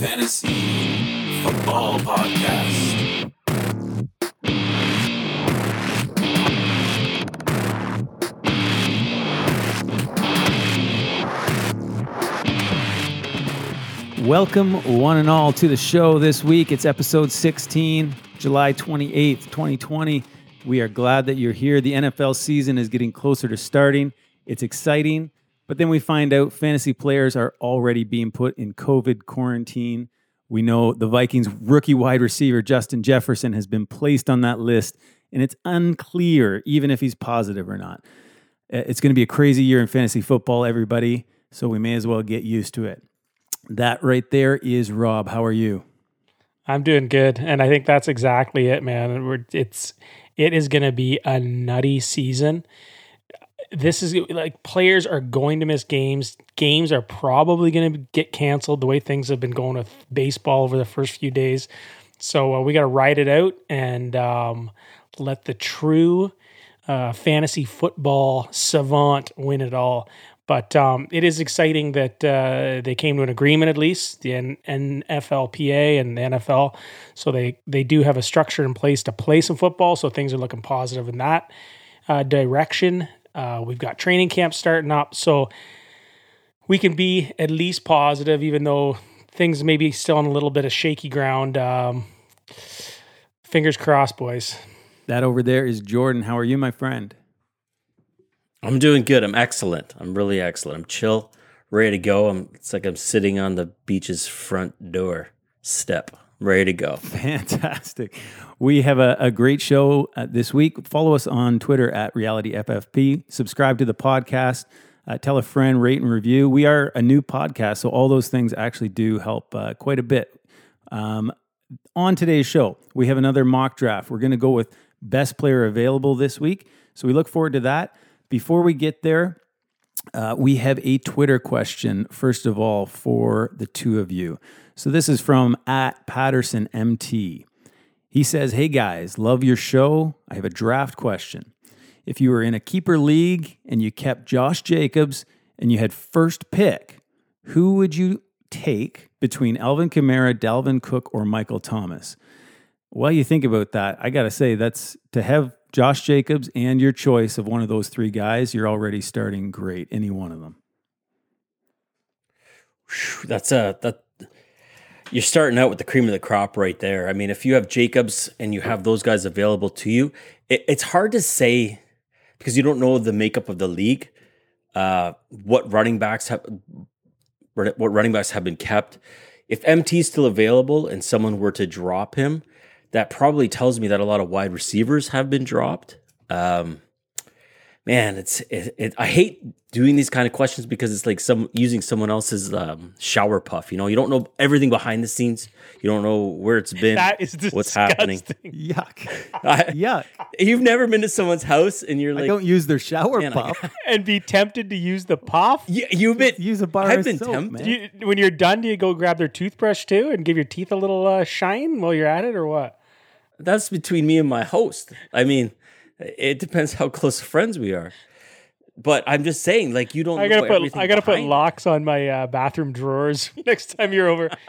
Fantasy Football Podcast. Welcome, one and all, to the show this week. It's episode 16, July 28th, 2020. We are glad that you're here. The NFL season is getting closer to starting. It's exciting, but then we find out fantasy players are already being put in COVID quarantine. We know the Vikings rookie wide receiver, Justin Jefferson, has been placed on that list, and it's unclear even if he's positive or not. It's going to be a crazy year in fantasy football, everybody, so we may as well get used to it. That right there is Rob. How are you? I'm doing good, and I think that's exactly it, man. We're, it's it is going to be a nutty season. This is like players are going to miss games. Games are probably going to get canceled the way things have been going with baseball over the first few days. So uh, we got to ride it out and um, let the true uh, fantasy football savant win it all. But um, it is exciting that uh, they came to an agreement, at least the NFLPA and the NFL. So they they do have a structure in place to play some football. So things are looking positive in that uh, direction. Uh, we've got training camp starting up, so we can be at least positive, even though things may be still on a little bit of shaky ground. Um, fingers crossed, boys. That over there is Jordan. How are you, my friend? I'm doing good. I'm excellent. I'm really excellent. I'm chill, ready to go. I'm it's like I'm sitting on the beach's front door step, ready to go. Fantastic. We have a, a great show uh, this week. Follow us on Twitter at RealityFFP. Subscribe to the podcast. Uh, tell a friend, rate and review. We are a new podcast, so all those things actually do help uh, quite a bit. Um, on today's show, we have another mock draft. We're going to go with best player available this week. So we look forward to that. Before we get there, uh, we have a Twitter question, first of all, for the two of you. So this is from at Patterson MT. He says, Hey guys, love your show. I have a draft question. If you were in a keeper league and you kept Josh Jacobs and you had first pick, who would you take between Alvin Kamara, Dalvin Cook, or Michael Thomas? While you think about that, I got to say that's to have Josh Jacobs and your choice of one of those three guys, you're already starting great, any one of them. That's a that you're starting out with the cream of the crop right there. I mean, if you have Jacobs and you have those guys available to you, it, it's hard to say because you don't know the makeup of the league. Uh, what running backs have what running backs have been kept. If MT is still available and someone were to drop him, that probably tells me that a lot of wide receivers have been dropped. Um, man, it's it, it, I hate doing these kind of questions because it's like some using someone else's um, shower puff. You know, you don't know everything behind the scenes. You don't know where it's been. That is what's happening. disgusting. Yuck. I- Yuck. You've never been to someone's house and you're I like, don't use their shower Man, I- puff. And be tempted to use the puff. you, you've been Use a bar I've of been soap, tempted. man. You, when you're done, do you go grab their toothbrush too and give your teeth a little uh, shine while you're at it, or what? That's between me and my host. I mean, it depends how close friends we are. But I'm just saying, like, you don't. I gotta put I gotta put locks on my uh, bathroom drawers next time you're over.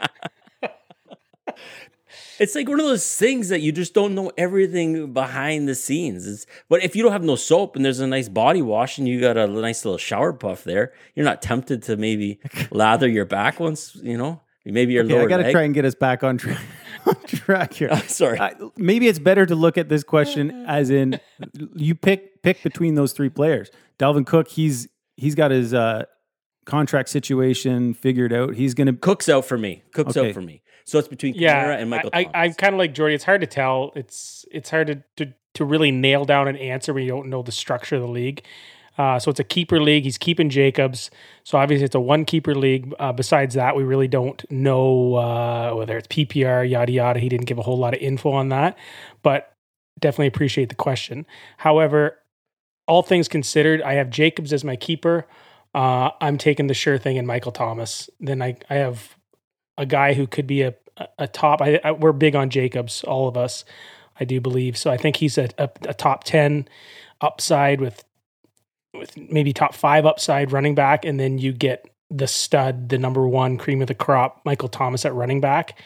It's like one of those things that you just don't know everything behind the scenes. It's, but if you don't have no soap and there's a nice body wash and you got a nice little shower puff there, you're not tempted to maybe lather your back once, you know, maybe your Okay, lower I got to leg. try and get us back on, tra- on track here. Sorry. I, maybe it's better to look at this question as in you pick pick between those three players. Dalvin Cook, he's he's got his uh, contract situation figured out. He's going to Cook's out for me. Cook's Okay. out for me. So it's between Yeah, Kamara and Michael I, Thomas. I, I'm kind of like Jordy. It's hard to tell. It's it's hard to, to to really nail down an answer when you don't know the structure of the league. Uh, so it's a keeper league. He's keeping Jacobs. So obviously it's a one keeper league. Uh, besides that, we really don't know uh, whether it's PPR, yada yada. He didn't give a whole lot of info on that, but definitely appreciate the question. However, all things considered, I have Jacobs as my keeper. Uh, I'm taking the sure thing in Michael Thomas. Then I, I have a guy who could be a, a- a top. I, I, we're big on Jacobs, all of us, I do believe. So I think he's a, a, a top 10 upside with with maybe top five upside running back. And then you get the stud, the number one cream of the crop, Michael Thomas at running back.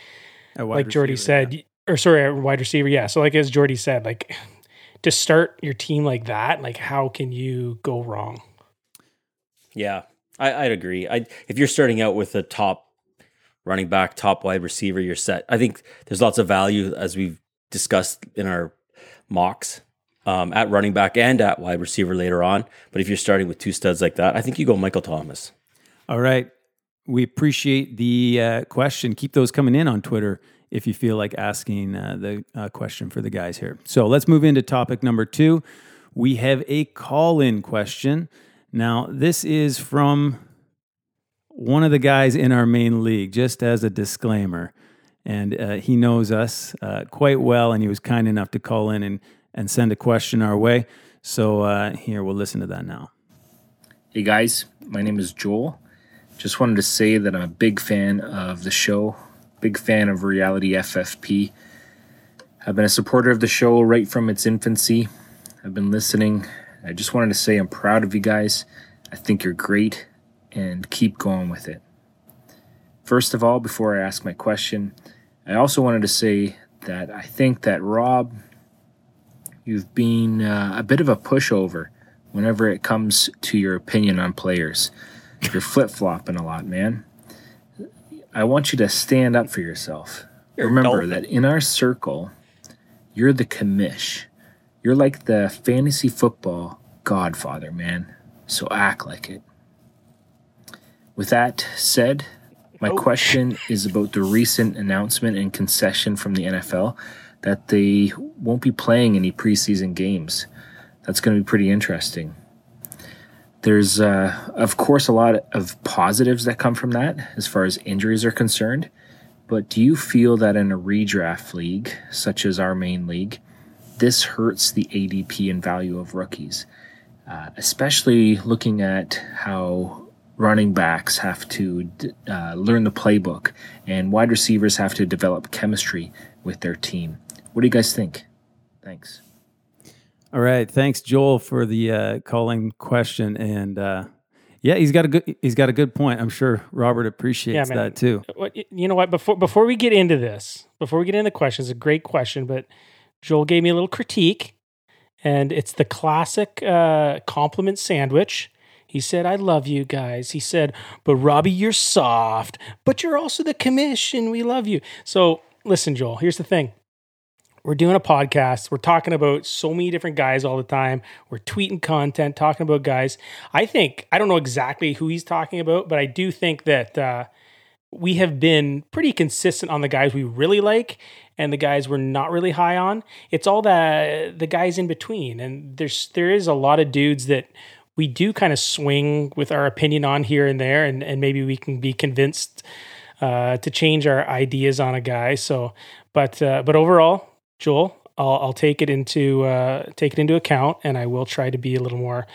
Like Jordy said, or sorry, wide receiver. Yeah. So like as Jordy said, like to start your team like that, like how can you go wrong? Yeah, I, I'd agree. I if you're starting out with a top running back, top wide receiver, you're set. I think there's lots of value as we've discussed in our mocks um, at running back and at wide receiver later on. But if you're starting with two studs like that, I think you go Michael Thomas. All right. We appreciate the uh, question. Keep those coming in on Twitter if you feel like asking uh, the uh, question for the guys here. So let's move into topic number two. We have a call in question. Now, this is from one of the guys in our main league, just as a disclaimer. And uh, he knows us uh, quite well, and he was kind enough to call in and, and send a question our way. So uh, here, we'll listen to that now. Hey guys, my name is Joel. Just wanted to say that I'm a big fan of the show, big fan of Reality FFP. I've been a supporter of the show right from its infancy. I've been listening. I just wanted to say I'm proud of you guys. I think you're great and keep going with it. First of all, before I ask my question, I also wanted to say that I think that Rob, you've been uh, a bit of a pushover whenever it comes to your opinion on players. You're flip flopping a lot, man. I want you to stand up for yourself. You're Remember that in our circle, you're the commish. You're like the fantasy football godfather, man. So act like it. With that said, my question is about the recent announcement and concession from the NFL that they won't be playing any preseason games. That's going to be pretty interesting. There's, uh, of course, a lot of positives that come from that as far as injuries are concerned. But do you feel that in a redraft league, such as our main league, this hurts the ADP and value of rookies? Uh, especially looking at how running backs have to uh, learn the playbook and wide receivers have to develop chemistry with their team. What do you guys think? Thanks. All right, thanks Joel for the uh, calling question, and uh, yeah, he's got a good he's got a good point. I'm sure Robert appreciates man. that too. You know what? Before before we get into this, before we get into the questions, a great question, but Joel gave me a little critique, and it's the classic uh, compliment sandwich. He said, "I love you guys." He said, "But Robbie, you're soft, but you're also the commission. We love you." So listen, Joel. Here's the thing. We're doing a podcast. We're talking about so many different guys all the time. We're tweeting content, talking about guys. I think I don't know exactly who he's talking about, but I do think that uh, we have been pretty consistent on the guys we really like and the guys we're not really high on. It's all the the guys in between, and there's there is a lot of dudes that we do kind of swing with our opinion on here and there, and and maybe we can be convinced uh, to change our ideas on a guy. So, but uh, but overall, Joel, I'll, I'll take it into uh, take it into account, and I will try to be a little more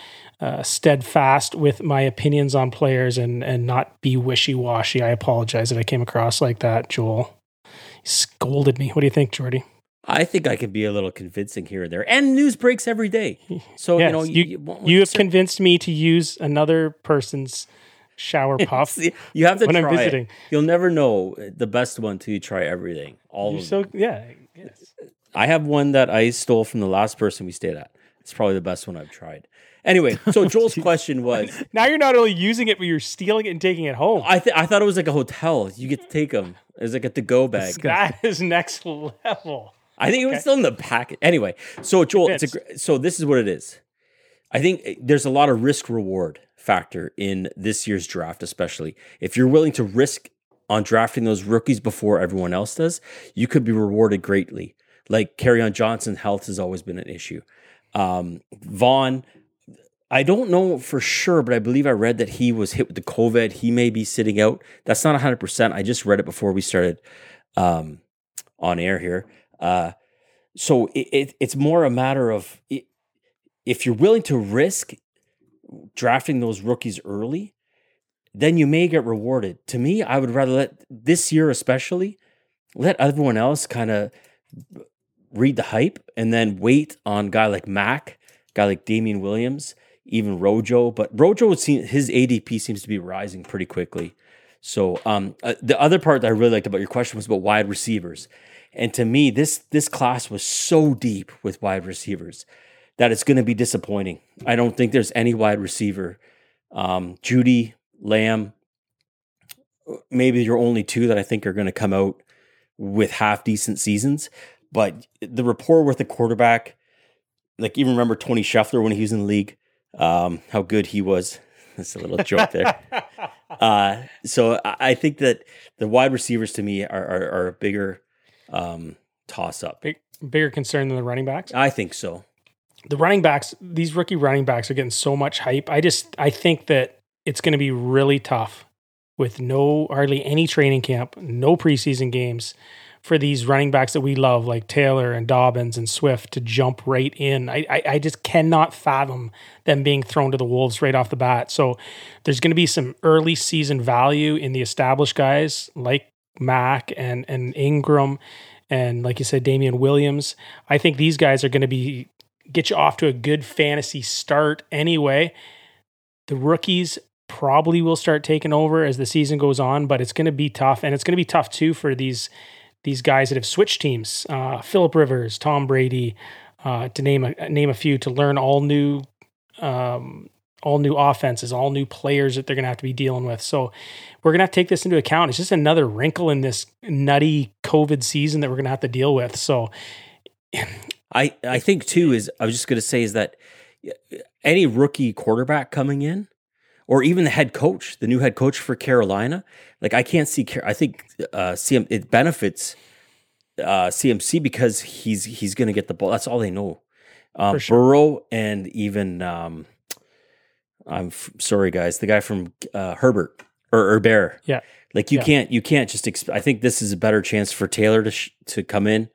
uh, steadfast with my opinions on players and and not be wishy washy. I apologize if I came across like that, Joel. He scolded me. What do you think, Jordy? I think I can be a little convincing here and there, and news breaks every day. So Yes, you know, you, won't- you have cer- convinced me to use another person's shower puff. You have to when I'm try it. You'll never know the best one till you try everything. All You're of so them. yeah. Yes. I have one that I stole from the last person we stayed at. It's probably the best one I've tried. Anyway, so Joel's question was, Now you're not only using it, but you're stealing it and taking it home. I th- I thought it was like a hotel. You get to take them. It's like a to go bag. that is next level. I think it was still in the packet. Anyway, so Joel, it's a, so this is what it is. I think eh, there's a lot of risk reward factor in this year's draft, especially if you're willing to risk on drafting those rookies before everyone else does, you could be rewarded greatly. Like on Johnson, health has always been an issue. Um, Vaughn, I don't know for sure, but I believe I read that he was hit with the COVID. He may be sitting out. That's not 100%. I just read it before we started um, on air here. Uh, so it, it, it's more a matter of i if you're willing to risk drafting those rookies early, then you may get rewarded. To me, I would rather let this year, especially, let everyone else kind of read the hype and then wait on guy like Mack, guy like Damien Williams. even Rojo. But Rojo, would seem his ADP seems to be rising pretty quickly. So um, uh, the other part that I really liked about your question was about wide receivers. And to me, this this class was so deep with wide receivers that it's going to be disappointing. I don't think there's any wide receiver. Um, Jeudy, Lamb, maybe your only two that I think are going to come out with half decent seasons. But the rapport with the quarterback, like even remember Tony Scheffler when he was in the league, um, how good he was. That's a little joke there. Uh, so I think that the wide receivers to me are are, are a bigger um, toss up. Big, bigger concern than the running backs. I think so. The running backs, these rookie running backs are getting so much hype. I just I think that it's going to be really tough with no hardly any training camp, no preseason games for these running backs that we love, like Taylor and Dobbins and Swift, to jump right in. I, I, I just cannot fathom them being thrown to the wolves right off the bat. So there's going to be some early season value in the established guys like Mack and and Ingram, and like you said, Damien Williams. I think these guys are going to be get you off to a good fantasy start anyway. The rookies probably will start taking over as the season goes on, but it's going to be tough, and it's going to be tough too for these these guys that have switched teams, uh, Philip Rivers, Tom Brady, uh, to name a name a few, to learn all new, um, all new offenses, all new players that they're going to have to be dealing with. So we're going to have to take this into account. It's just another wrinkle in this nutty COVID season that we're going to have to deal with. So I I think too is I was just going to say is that any rookie quarterback coming in or even the head coach, the new head coach for Carolina. Like I can't see. I think uh, CM it benefits uh, CMC because he's he's going to get the ball. That's all they know. Um, sure. Burrow and even um, I'm f- sorry guys, the guy from uh, Herbert or, or Bear. Yeah, like you yeah. can't you can't just. Exp- I think this is a better chance for Taylor to sh- to come in,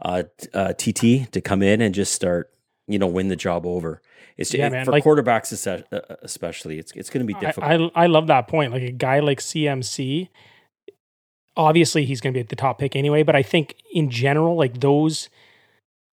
uh, uh, TT to come in and just start you know win the job over. It's yeah, it, man. for like, quarterbacks uh, especially. It's it's going to be difficult. I, I, I love that point. Like a guy like CMC, obviously he's going to be at the top pick anyway. But I think in general, like those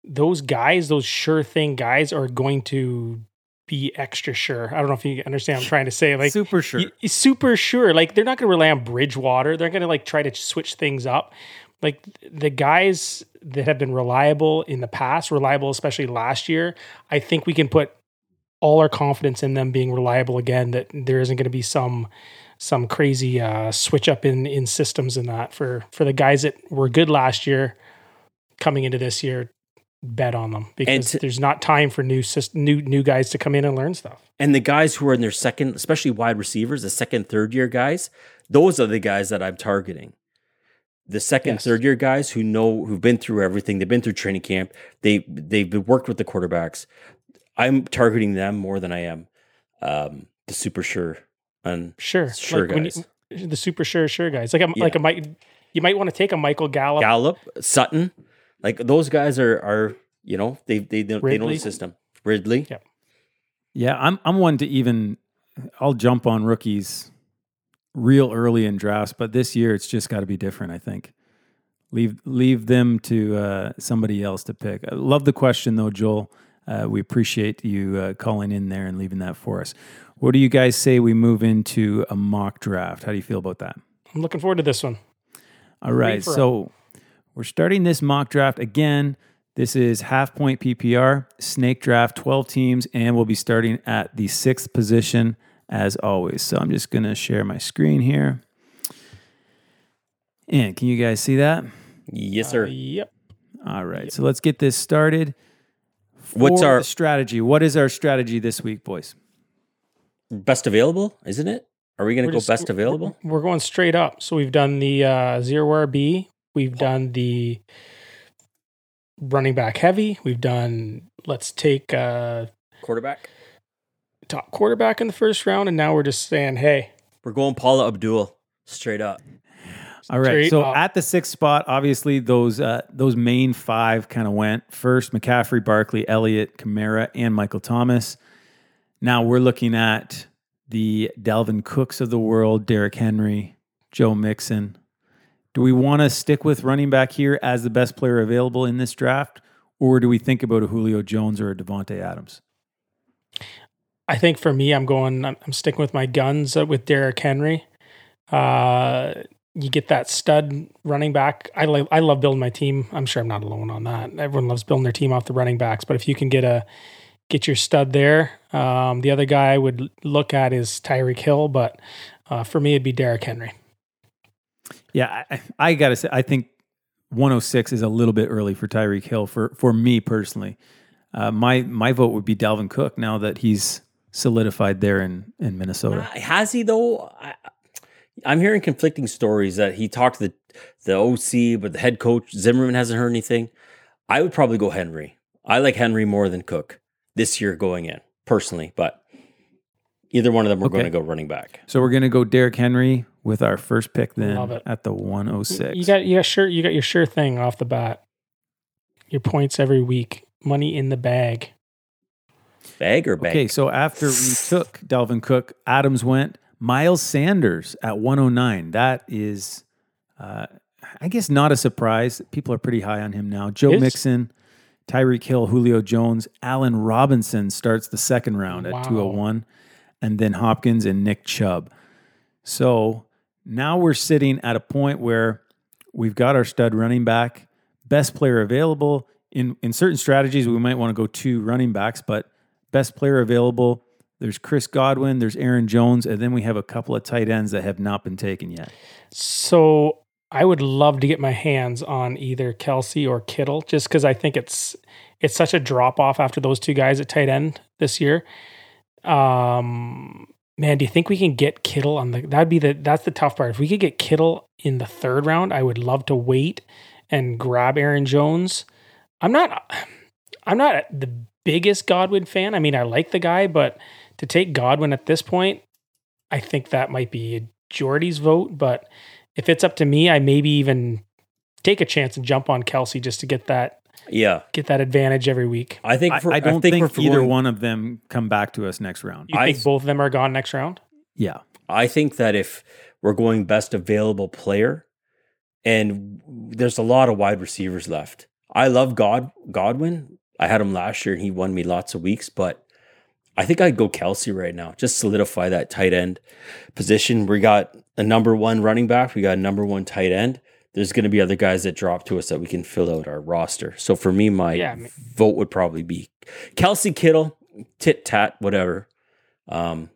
those guys, those sure thing guys, are going to be extra sure. I don't know if you understand what I'm trying to say. Like super sure, y- super sure. Like they're not going to rely on Bridgewater. They're going to like try to switch things up. Like the guys that have been reliable in the past, reliable especially last year, I think we can put all our confidence in them being reliable again. That there isn't going to be some some crazy uh, switch up in in systems and that for for the guys that were good last year coming into this year. Bet on them because to, there's not time for new new new guys to come in and learn stuff. And the guys who are in their second, especially wide receivers, the second, third year guys, those are the guys that I'm targeting the second, yes. third year guys who know who've been through everything. They've been through training camp. They they've worked with the quarterbacks. I'm targeting them more than I am um, the super sure and sure sure like guys. You, the super sure sure guys like a yeah. like a Mike. You might want to take a Michael Gallup, Gallup, Sutton. Like those guys are are you know they they they, they know the system. Ridley. Yeah. Yeah, I'm I'm one to even I'll jump on rookies real early in drafts, but this year it's just got to be different. I think leave leave them to uh, somebody else to pick. I love the question though, Joel. Uh, we appreciate you uh, calling in there and leaving that for us. What do you guys say we move into a mock draft? How do you feel about that? I'm looking forward to this one. All right, so we're starting this mock draft again. This is half point PPR, snake draft, 12 teams, and we'll be starting at the sixth position as always. So I'm just going to share my screen here. And can you guys see that? Yes, sir. Uh, yep. All right. Yep. So let's get this started. What's our strategy? What is our strategy this week, boys? Best available, isn't it? Are we going to go just, best available? We're going straight up. So we've done the uh, zero RB. We've done the running back heavy. We've done let's take uh, quarterback top quarterback in the first round, and now we're just saying, hey, we're going Paula Abdul straight up. All right. Straight so up. at the sixth spot, obviously those uh, those main five kind of went first: McCaffrey, Barkley, Elliott, Kamara, and Michael Thomas. Now we're looking at the Dalvin Cooks of the world, Derrick Henry, Joe Mixon. Do we want to stick with running back here as the best player available in this draft, or do we think about a Julio Jones or a Davante Adams? I think for me, I'm going. I'm, sticking with my guns uh, with Derrick Henry. Uh, you get that stud running back. I like. I love building my team. I'm sure I'm not alone on that. Everyone loves building their team off the running backs. But if you can get a get your stud there, um, the other guy I would look at is Tyreek Hill. But uh, for me, it'd be Derrick Henry. Yeah, I, I got to say, I think 106 is a little bit early for Tyreek Hill for for me personally. Uh, my my vote would be Dalvin Cook now that he's solidified there in in Minnesota. Uh, Has he though? I, I'm hearing conflicting stories that he talked to the the OC, but the head coach Zimmerman hasn't heard anything. I would probably go Henry. I like Henry more than Cook this year going in personally, but either one of them we're going to go running back. So we're gonna go Derrick Henry with our first pick then at the 106. You got you got sure you got your sure thing off the bat. Your points every week, money in the bag. Bag or bag? Okay, so after we took Dalvin Cook, Adams went. Miles Sanders at 109. That is, uh, I guess, not a surprise. People are pretty high on him now. Joe Mixon, Tyreek Hill, Julio Jones, Allen Robinson starts the second round Wow. at 201, and then Hopkins and Nick Chubb. So now we're sitting at a point where we've got our stud running back, best player available. In in certain strategies, we might want to go two running backs, but best player available. There's Chris Godwin, there's Aaron Jones, and then we have a couple of tight ends that have not been taken yet. So I would love to get my hands on either Kelce or Kittle, just because I think it's it's such a drop off after those two guys at tight end this year. Um, man, do you think we can get Kittle on the? That'd be the that's the tough part. If we could get Kittle in the third round, I would love to wait and grab Aaron Jones. I'm not. I'm not the biggest Godwin fan. I mean, I like the guy, but to take Godwin at this point, I think that might be Jordy's vote. But if it's up to me, I maybe even take a chance and jump on Kelce just to get that Yeah, get that advantage every week. I think. I, For, I don't think, we're either going- one of them come back to us next round. You I- think both of them are gone next round? Yeah. I think that if we're going best available player, and there's a lot of wide receivers left. I love God Godwin. I had him last year and he won me lots of weeks, but I think I'd go Kelce right now. Just solidify that tight end position. We got a number one running back. We got a number one tight end. There's going to be other guys that drop to us that we can fill out our roster. So for me, my Yeah, I mean- vote would probably be Kelce Kittle, tit tat, whatever. Um,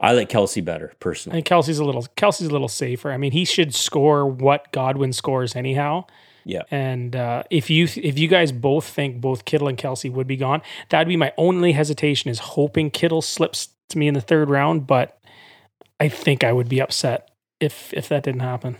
I like Kelce better personally. think Kelce's a little Kelce's a little safer. I mean, he should score what Godwin scores anyhow. Yeah. And uh, if you if you guys both think both Kittle and Kelce would be gone, that'd be my only hesitation is hoping Kittle slips to me in the third round. But I think I would be upset if if that didn't happen.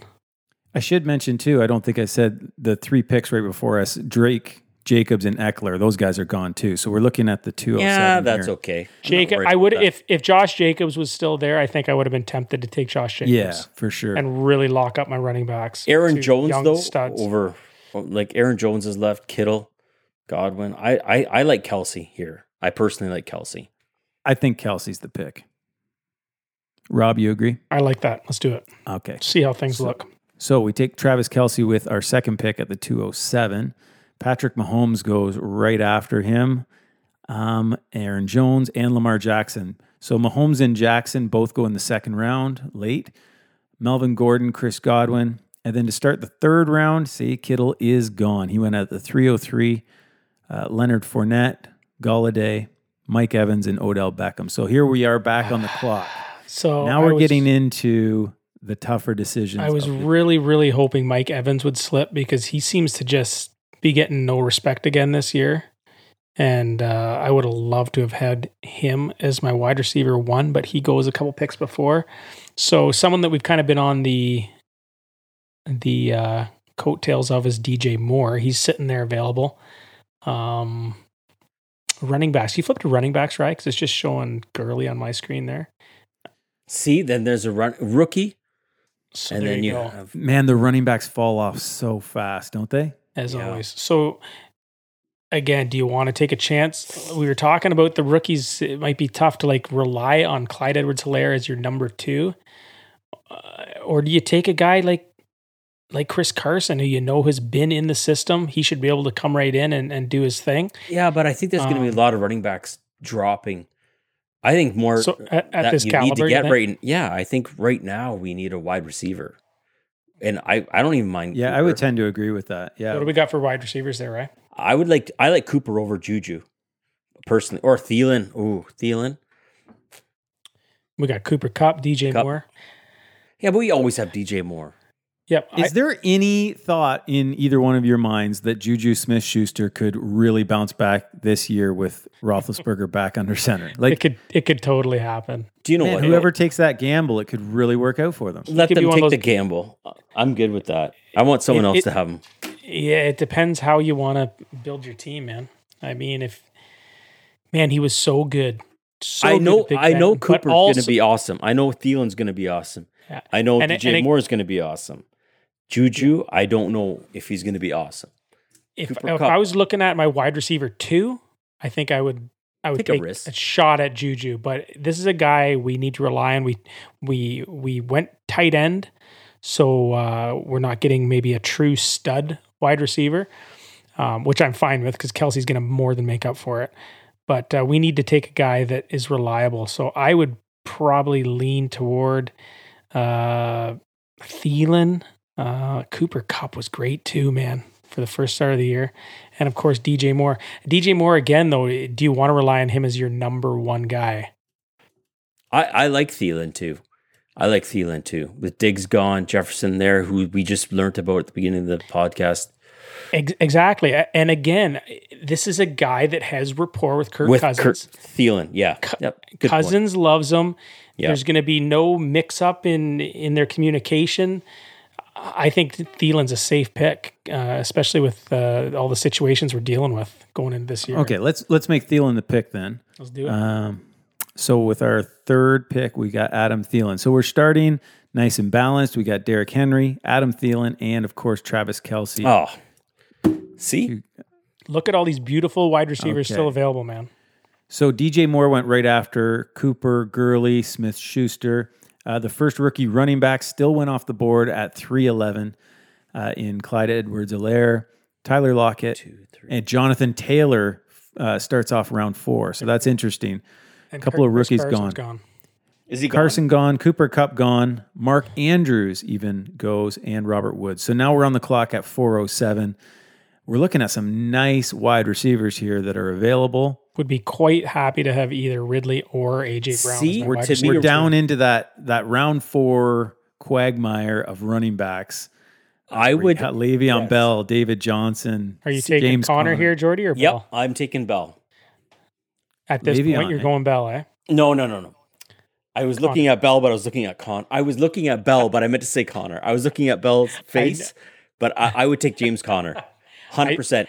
I should mention too, I don't think I said the three picks right before us Drake, Jacobs, and Ekeler. Those guys are gone too. So we're looking at the two. Oh yeah, that's here. okay. Jacob, I would if if Josh Jacobs was still there, I think I would have been tempted to take Josh Jacobs. Yeah, for sure. and really lock up my running backs. Aaron Jones though studs. over like Aaron Jones has left Kittle, Godwin. I, I I like Kelce here. I personally like Kelce. I think Kelce's the pick. Rob, you agree? I like that. Let's do it. Okay. See how things So- look. So we take Travis Kelce with our second pick at the 207. Patrick Mahomes goes right after him. Um, Aaron Jones and Lamar Jackson. So Mahomes and Jackson both go in the second round late. Melvin Gordon, Chris Godwin. And then to start the third round, see, Kittle is gone. He went at the 303. Uh, Leonard Fournette, Golladay, Mike Evans, and Odell Beckham. So here we are back on the clock. So Now we're was- getting into the tougher decisions. I was really, really hoping Mike Evans would slip because he seems to just be getting no respect again this year. And uh, I would have loved to have had him as my wide receiver one, but he goes a couple picks before. So someone that we've kind of been on the the uh, coattails of is DJ Moore. He's sitting there available. Um, running backs. You flipped to running backs, right? Because it's just showing Gurley on my screen there. See, then there's a run rookie, So and there then you you have Man, the running backs fall off so fast, don't they? As Yeah. always. So again, do you want to take a chance? We were talking about the rookies. It might be tough to like rely on Clyde Edwards Helaire as your number two. Uh, or do you take a guy like like Chris Carson, who you know has been in the system? He should be able to come right in and, and do his thing. yeah, but I think there's going to be a Um, lot of running backs dropping I think more So at, at this you caliber, need to get right. Yeah, I think right now we need a wide receiver, and I I don't even mind. Yeah, I would tend to agree with that. Yeah. What do we got for wide receivers there, right? I would like I like Cooper over Juju, personally, or Thielen. Ooh, Thielen. We got Cooper Kupp, DJ Kupp. Moore. Yeah, but we always have DJ Moore. Yep. Is I- there any thought in either one of your minds that Juju Smith Schuster could really bounce back this year with Roethlisberger back under center? it Like, could it could totally happen. Do you know man, what? whoever takes that gamble, it could really work out for them. let them one of take the gamble. I'm good with that. I want someone It- else it- to have him. Yeah, it depends how you want to build your team, man. I mean, if man, he was so good. So I know. at Big I know Cooper's going to be awesome. I know Thielen's going to be awesome. Yeah. I know And it- DJ and it- Moore is going to be awesome. Juju, I don't know if he's going to be awesome. if, if I was looking at my wide receiver two, I think I would I would Take a take, risk. a, shot at Juju. But this is a guy we need to rely on. We we we went tight end, so uh, we're not getting maybe a true stud wide receiver, um, which I'm fine with because Kelce's going to more than make up for it. But uh, we need to take a guy that is reliable. So I would probably lean toward uh, Thielen. Uh, Cooper Kupp was great too, man, for the first start of the year. And of course, DJ Moore. DJ Moore, again, though, do you want to rely on him as your number one guy? I, I like Thielen too. I like Thielen too. With Diggs gone, Jefferson there, who we just learned about at the beginning of the podcast. Exactly. And again, this is a guy that has rapport with Kirk with Cousins. Kurt Thielen, yeah, yep. Good point. Cousins loves him. Yeah. There's going to be no mix up in in their communication. I think Thielen's a safe pick, uh, especially with uh, all the situations we're dealing with going into this year. Okay, let's let's make Thielen the pick then. let's do it. Um, so with our third pick, we got Adam Thielen. So we're starting nice and balanced. We got Derrick Henry, Adam Thielen, and of course Travis Kelce. Oh, see, Look at all these beautiful wide receivers Okay. still available, man. So DJ Moore went right after Cooper, Gurley, Smith Schuster. Uh, the first rookie running back still went off the board at 311 uh, in Clyde Edwards Helaire, Tyler Lockett, and Jonathan Taylor uh, starts off round four. So that's interesting. A Couple of rookies gone. gone. is he gone? Carson gone, Cooper Kupp gone, Mark Andrews even goes, and Robert Woods. So now we're on the clock at 407. We're looking at some nice wide receivers here that are available. Would be quite happy to have either Ridley or AJ Brown. See, we're wide to me- receiver we're down into that that round four quagmire of running backs. I would. Got Le'Veon yes. Bell, David Johnson. Are you taking James Connor Conner. here, Jordy, or Yep, I'm taking Bell. At this Le'Veon, point, you're eh? going Bell, eh? No, no, no, no. I was looking at Bell, but I was looking at Con. I was looking at Bell, but I meant to say Conner. I was looking at Bell's face, but I, I would take James Conner, hundred percent,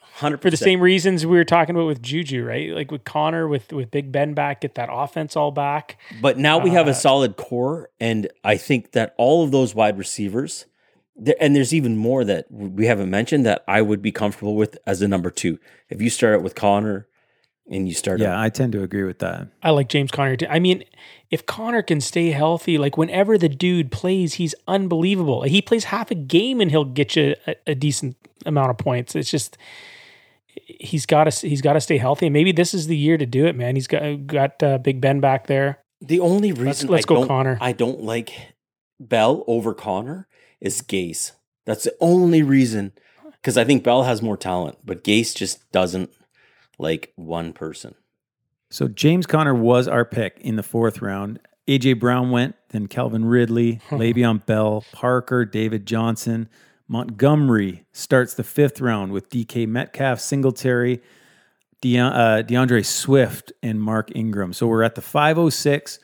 hundred For the same reasons we were talking about with Juju, right? Like with Conner, with with Big Ben back, get that offense all back. But now we have Uh, a solid core, and I think that all of those wide receivers, and there's even more that we haven't mentioned that I would be comfortable with as a number two. If you start out with Conner, and you start, Yeah, out, I tend to agree with that. I like James Conner. too. I mean, if Conner can stay healthy, like whenever the dude plays, he's unbelievable. He plays half a game and he'll get you a, a decent amount of points. It's just he's got to he's got to stay healthy. And maybe this is the year to do it, man. He's got got uh, Big Ben back there. the only reason let's I go don't, Conner. I don't like Bell over Conner is Gase. That's the only reason, because I think Bell has more talent, but Gase just doesn't like one person. So James Conner was our pick in the fourth round. AJ Brown went, then Calvin Ridley, Le'Veon Bell, Parker, David Johnson, Montgomery starts the fifth round with DK Metcalf, Singletary, De- uh, D'Andre Swift, and Mark Ingram. So we're at the 506.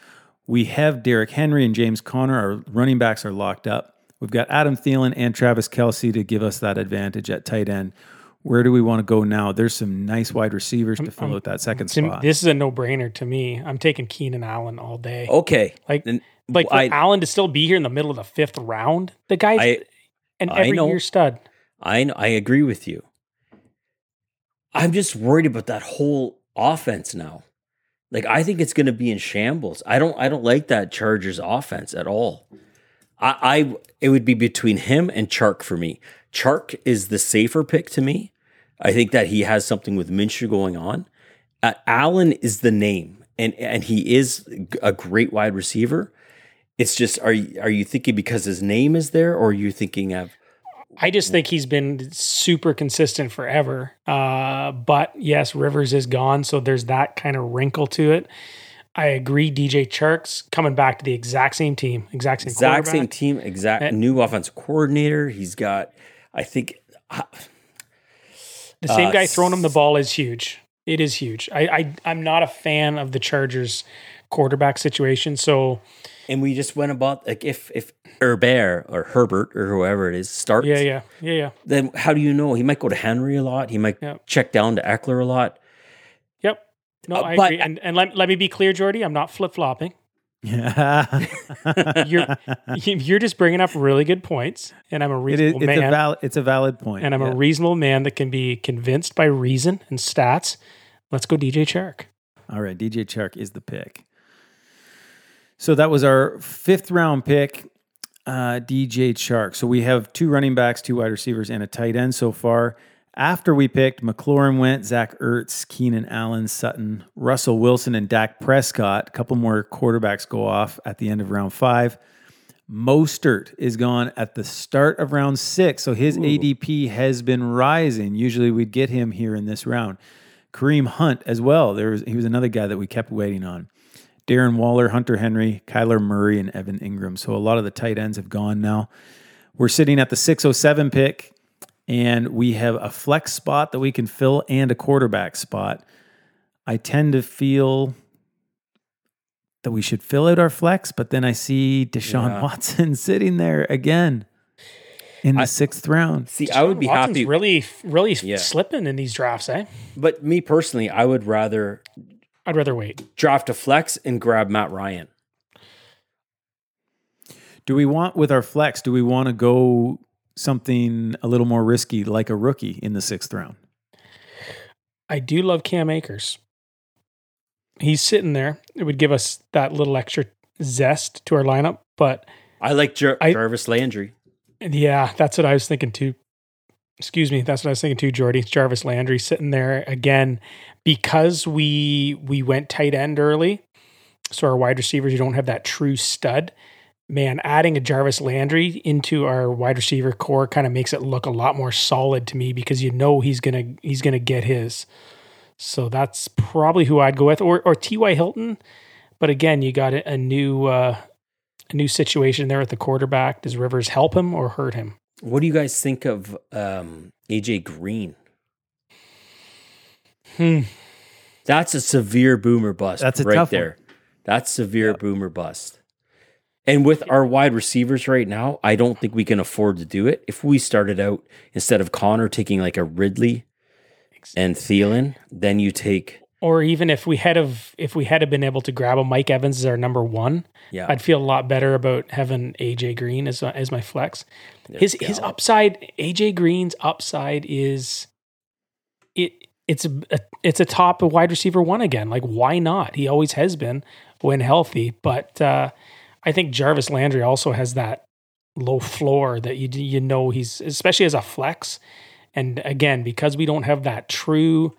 We have Derrick Henry and James Conner. Our running backs are locked up. We've got Adam Thielen and Travis Kelce to give us that advantage at tight end. Where do we want to go now? There's some nice wide receivers to fill out that second To me, spot. this is a no brainer to me. I'm taking Keenan Allen all day. Okay, Like, then like for I, Allen to still be here in the middle of the fifth round, the guy's I an I every know. year stud. I I agree with you. I'm just worried about that whole offense now. Like I think it's going to be in shambles. I don't I don't like that Chargers offense at all. I, I it would be between him and Chark for me. Chark is the safer pick to me. I think that he has something with Minshew going on. Uh, Allen is the name, and and he is a great wide receiver. It's just are you, are you thinking because his name is there, or are you thinking of I just think he's been super consistent forever. Uh, but yes, Rivers is gone, so there's that kind of wrinkle to it. I agree. DJ Chark's coming back to the exact same team, exact same exact same team, exact And- new offensive coordinator? He's got, I think, The same Uh, guy throwing him the ball is huge. It is huge. I, I I'm not a fan of the Chargers quarterback situation. So and we just went about like if if Herbert or Herbert or whoever it is starts, yeah, yeah, yeah, yeah. then how do you know he might go to Henry a lot? He might Yeah. check down to Ekeler a lot. Yep. No, Uh, I but- agree. And and let, let me be clear, Jordy. I'm not flip flopping. Yeah. You're you're just bringing up really good points, and I'm a reasonable it's a man. valid it's a valid and I'm yeah. a reasonable man that can be convinced by reason and stats. Let's go, DJ Chark. All right, DJ Chark is the pick. So that was our fifth round pick, uh, DJ Chark. So we have two running backs, two wide receivers, and a tight end so far. After we picked, McLaurin went, Zach Ertz, Keenan Allen, Sutton, Russell Wilson, and Dak Prescott. A couple more quarterbacks go off at the end of round five. Mostert is gone at the start of round six, so his ADP has been rising. Usually we'd get him here in this round. Kareem Hunt as well. There was he was another guy that we kept waiting on. Darren Waller, Hunter Henry, Kyler Murray, and Evan Engram. So a lot of the tight ends have gone now. We're sitting at the 607 pick, and we have a flex spot that we can fill and a quarterback spot. I tend to feel that we should fill out our flex, but then I see Deshaun Yeah. Watson sitting there again in the I- sixth round. See, I would be Watson's happy, Really, really Yeah. slipping in these drafts. Eh? but me personally, I would rather I'd rather wait. draft a flex and grab Matt Ryan. Do we want with our flex? Do we want to go something a little more risky, like a rookie in the sixth round? I do love Cam Akers. He's sitting there. It would give us that little extra zest to our lineup. But I like Jar- I- Jarvis Landry. yeah, that's what I was thinking too. Excuse me, that's what I was thinking too, Jordy. Jarvis Landry sitting there again because we we went tight end early. So our wide receivers, you don't have that true stud. Man, adding a Jarvis Landry into our wide receiver core kind of makes it look a lot more solid to me because you know he's gonna he's gonna get his. So that's probably who I'd go with, or or T. Y. Hilton. But again, you got a new uh, a new situation there at the quarterback. Does Rivers help him or hurt him? What do you guys think of um, AJ Green? Hmm. That's a severe boomer bust. That's a right tough one. there. That's severe boomer bust. And with our wide receivers right now, I don't think we can afford to do it. If we started out instead of Conner taking like a Ridley and Thielen, then you take Or even if we had of if we had have been able to grab a Mike Evans as our number one, yeah. I'd feel a lot better about having AJ Green as as my flex. There his his upside, AJ Green's upside is it it's a, a it's a top wide receiver one again. Like why not? He always has been when healthy, but uh, I think Jarvis Landry also has that low floor that you you know he's especially as a flex. And again, because we don't have that true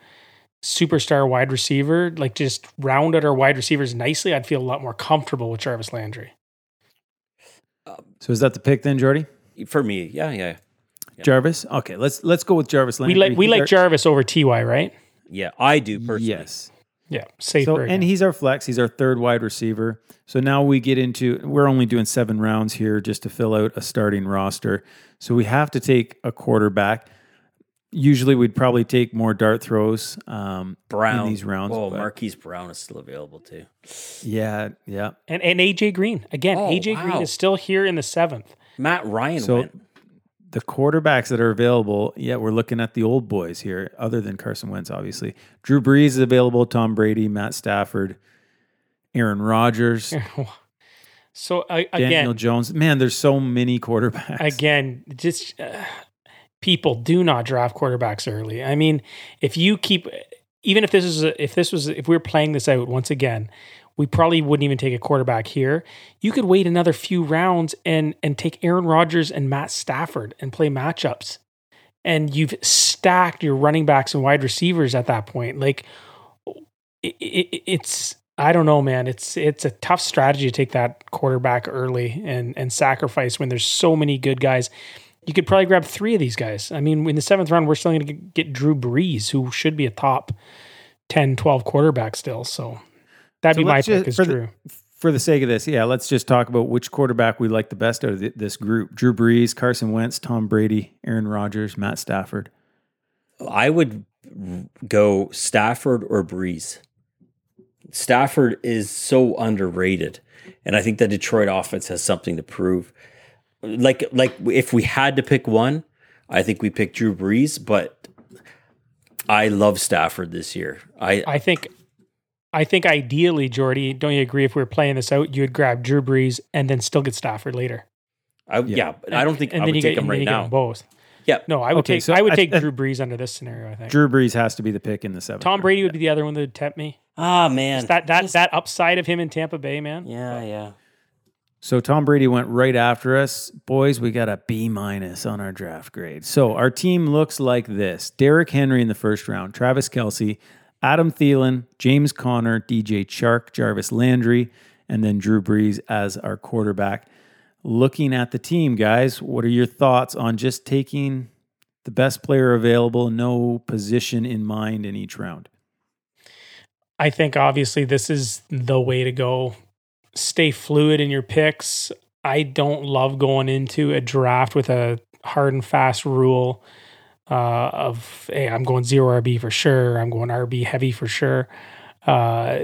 superstar wide receiver, like just round out our wide receivers nicely, I'd feel a lot more comfortable with Jarvis Landry. So is that the pick then, Jordy? for me, yeah, yeah. Jarvis? Okay, let's let's go with Jarvis Landry. We like we He's like our- Jarvis over Ty, right? Yeah, I do personally. Yes. Yeah, safer. So again. and he's our flex. He's our third wide receiver. So now we get into we're only doing seven rounds here just to fill out a starting roster. So we have to take a quarterback. Usually we'd probably take more dart throws um, Brown. in these rounds. Oh, but Marquise Brown is still available too. Yeah, yeah. and and AJ Green again. Oh, AJ wow. Green is still here in the seventh. Matt Ryan So- went. The quarterbacks that are available, yeah, we're looking at the old boys here, other than Carson Wentz, obviously. Drew Brees is available, Tom Brady, Matt Stafford, Aaron Rodgers, So uh, Daniel again, Jones. Man, there's so many quarterbacks. again, just uh, people do not draft quarterbacks early. I mean, if you keep, even if this is a, if this was if we were playing this out once again, we probably wouldn't even take a quarterback here. You could wait another few rounds and and take Aaron Rodgers and Matt Stafford and play matchups, and you've stacked your running backs and wide receivers at that point. Like it, it, it's I don't know, man. It's it's a tough strategy to take that quarterback early and and sacrifice when there's so many good guys. You could probably grab three of these guys. I mean, in the seventh round, we're still going to get Drew Brees, who should be a top 10, 12 quarterback still. So that'd So be my let's pick just- is for the- For the sake of this, yeah, let's just talk about which quarterback we like the best out of th- this group: Drew Brees, Carson Wentz, Tom Brady, Aaron Rodgers, Matt Stafford. I would go Stafford or Brees. Stafford is so underrated, and I think the Detroit offense has something to prove. Like, like if we had to pick one, I think we pick Drew Brees, but I love Stafford this year. I, I think I think ideally, Jordy, don't you agree if we were playing this out, you would grab Drew Brees and then still get Stafford later. I yeah, but I don't think I would you take get, him and then right you get now. both. Yeah, No, I would Okay, take so I would I- take I- Drew Brees under this scenario, I think. Drew Brees has to be the pick in the seventh. Tom. Brady would be the other one that would tempt me. ah man, That that Just- that upside of him in Tampa Bay, man. yeah, yeah. So Tom Brady went right after us. Boys, we got a B minus on our draft grade. So our team looks like this Derrick Henry in the first round, Travis Kelce, Adam Thielen, James Conner, DJ Chark, Jarvis Landry, and then Drew Brees as our quarterback. Looking at the team, guys, what are your thoughts on just taking the best player available, no position in mind in each round? I think obviously this is the way to go. Stay fluid in your picks. I don't love going into a draft with a hard and fast rule uh, of hey, I'm going zero RB for sure. I'm going RB heavy for sure. Uh,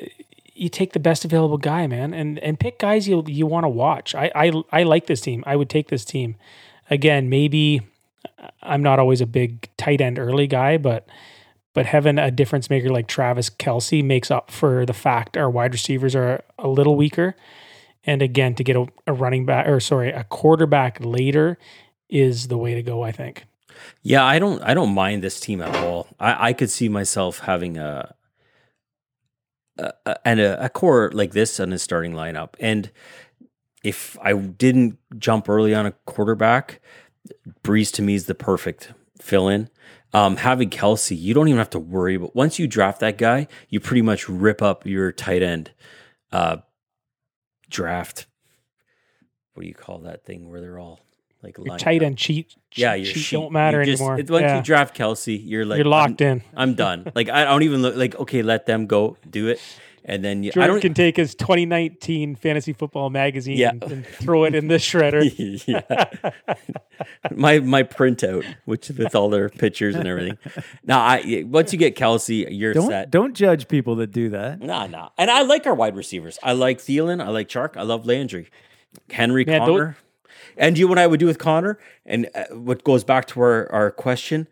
you take the best available guy, man, and and pick guys you you want to watch. I, I I like this team. I would take this team. Again, maybe I'm not always a big tight end early guy, but but having a difference maker like Travis Kelce makes up for the fact our wide receivers are a little weaker. And again, to get a, a running back or sorry, a quarterback later is the way to go, I think. Yeah, I don't I don't mind this team at all. I, I could see myself having a, a, a and a, a core like this on his starting lineup. And if I didn't jump early on a quarterback, Brees to me is the perfect fill in. Um, having Kelce, you don't even have to worry. But once you draft that guy, you pretty much rip up your tight end uh, draft. What do you call that thing where they're all like Your tight end cheat, yeah, cheat your sheet. don't matter just- anymore. Once Yeah. you draft Kelce, you're like You're locked I'm, in. I'm done. Like I don't even look like okay, let them go do it, and then you, I Jordan don't. can take his 2019 fantasy football magazine Yeah. and, and throw it in the shredder. my my printout, which with all their pictures and everything. Now, I once you get Kelce, you're Don't set. don't judge people that do that. Nah, nah. And I like our wide receivers. I like Thielen. I like Chark. I love Landry, Henry, Man, tho- Conner. and you know what I would do with Conner? And uh, what goes back to our, our question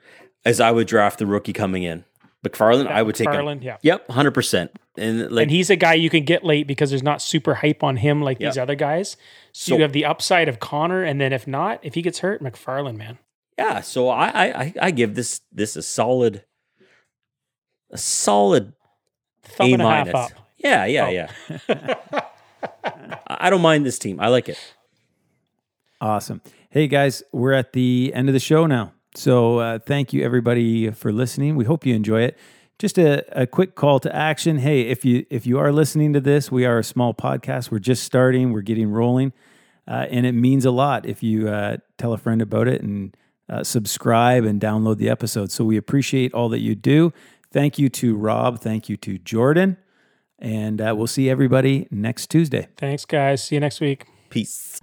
is I would draft the rookie coming in. McFarland, I would take McFarland, him. yeah. Yep, 100%. And like and he's a guy you can get late because there's not super hype on him like these other guys. So, So- you have the upside of Conner, and then if not, if he gets hurt, McFarland, man. yeah, so I, I I- I give this this a solid a solid Thumb A and a half minus. up. Yeah, yeah, Oh. yeah. I I don't mind this team. I like it. Awesome. Hey guys, we're at the end of the show now. So uh, thank you everybody for listening. We hope you enjoy it. Just a, a quick call to action. Hey, if you if you are listening to this, we are a small podcast. We're just starting. We're getting rolling, uh, and it means a lot if you uh, tell a friend about it and uh, subscribe and download the episode. So we appreciate all that you do. Thank you to Rob. Thank you to Jordan, and uh, we'll see everybody next Tuesday. Thanks, guys. See you next week. Peace.